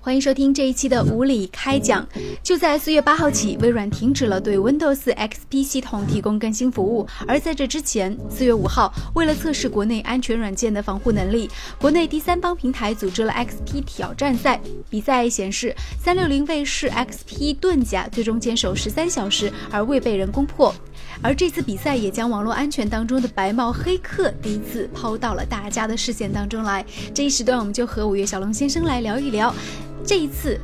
欢迎收听这一期的无理开讲。就在四月八号起，微软停止了对 Windows XP 系统提供更新服务。而在这之前，四月五号，为了测试国内安全软件的防护能力，国内第三方平台组织了 XP 挑战赛。比赛显示，三六零卫士 XP 盾甲最终坚守十三小时而未被人攻破。而这次比赛也将网络安全当中的白帽黑客第一次抛到了大家的视线当中来。这一时段，我们就和五月小龙先生来聊一聊。这一次，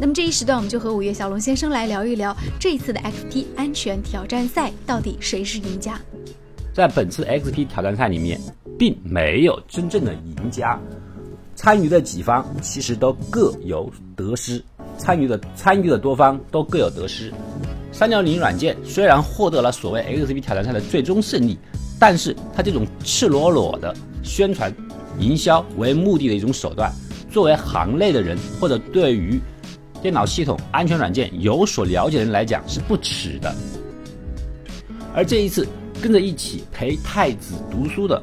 那么这一时段我们就和五月小龙先生来聊一聊这一次的 XP 安全挑战赛到底谁是赢家？在本次 XP 挑战赛里面，并没有真正的赢家，参与的几方其实都各有得失，参与的参与的多方都各有得失。三六零软件虽然获得了所谓 XP 挑战赛的最终胜利，但是它这种赤裸裸的宣传、营销为目的的一种手段。作为行内的人，或者对于电脑系统安全软件有所了解的人来讲，是不耻的。而这一次跟着一起陪太子读书的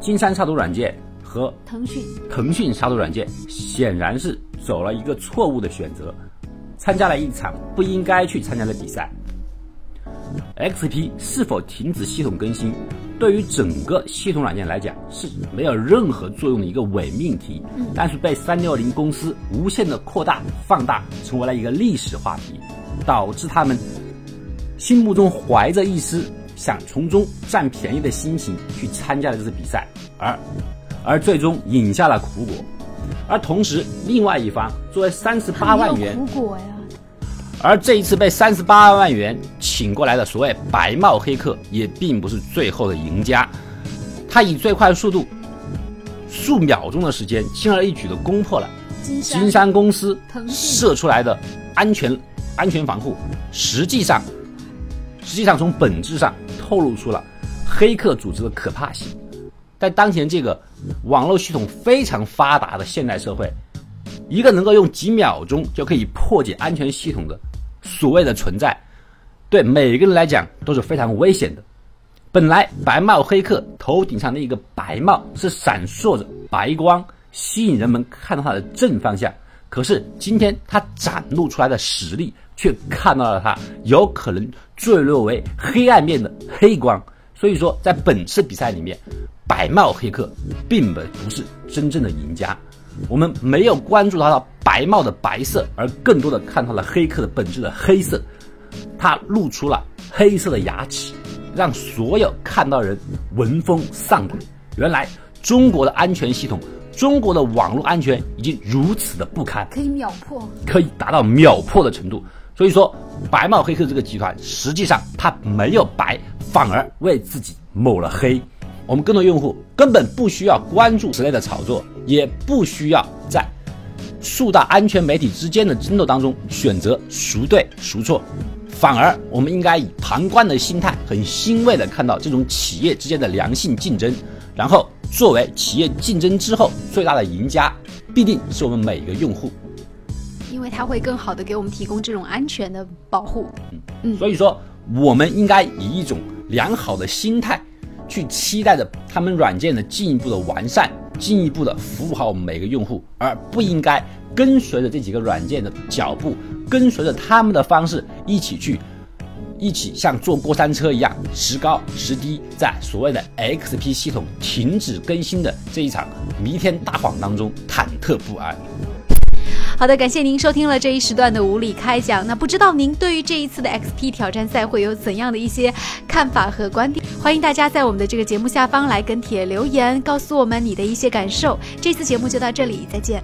金山杀毒软件和腾讯腾讯杀毒软件，显然是走了一个错误的选择，参加了一场不应该去参加的比赛。XP 是否停止系统更新？对于整个系统软件来讲是没有任何作用的一个伪命题，但是被三六零公司无限的扩大放大，成为了一个历史话题，导致他们心目中怀着一丝想从中占便宜的心情去参加了这次比赛，而而最终饮下了苦果。而同时，另外一方作为三十八万元苦果呀。而这一次被三十八万元请过来的所谓白帽黑客，也并不是最后的赢家。他以最快速度，数秒钟的时间，轻而易举的攻破了金山公司设出来的安全安全防护。实际上，实际上从本质上透露出了黑客组织的可怕性。在当前这个网络系统非常发达的现代社会。一个能够用几秒钟就可以破解安全系统的所谓的存在，对每个人来讲都是非常危险的。本来白帽黑客头顶上的一个白帽是闪烁着白光，吸引人们看到他的正方向。可是今天他展露出来的实力，却看到了他有可能坠落为黑暗面的黑光。所以说，在本次比赛里面，白帽黑客并不不是真正的赢家。我们没有关注到他白帽的白色，而更多的看到了黑客的本质的黑色。他露出了黑色的牙齿，让所有看到人闻风丧胆。原来中国的安全系统，中国的网络安全已经如此的不堪，可以秒破，可以达到秒破的程度。所以说，白帽黑客这个集团实际上它没有白，反而为自己抹了黑。我们更多用户根本不需要关注此类的炒作，也不需要在数大安全媒体之间的争斗当中选择孰对孰错，反而我们应该以旁观的心态，很欣慰的看到这种企业之间的良性竞争，然后作为企业竞争之后最大的赢家，必定是我们每一个用户，因为它会更好的给我们提供这种安全的保护。嗯嗯，所以说我们应该以一种良好的心态。去期待着他们软件的进一步的完善，进一步的服务好我们每个用户，而不应该跟随着这几个软件的脚步，跟随着他们的方式一起去，一起像坐过山车一样时高时低，在所谓的 XP 系统停止更新的这一场弥天大谎当中忐忑不安。好的，感谢您收听了这一时段的无理开讲。那不知道您对于这一次的 XP 挑战赛会有怎样的一些看法和观点？欢迎大家在我们的这个节目下方来跟帖留言，告诉我们你的一些感受。这次节目就到这里，再见。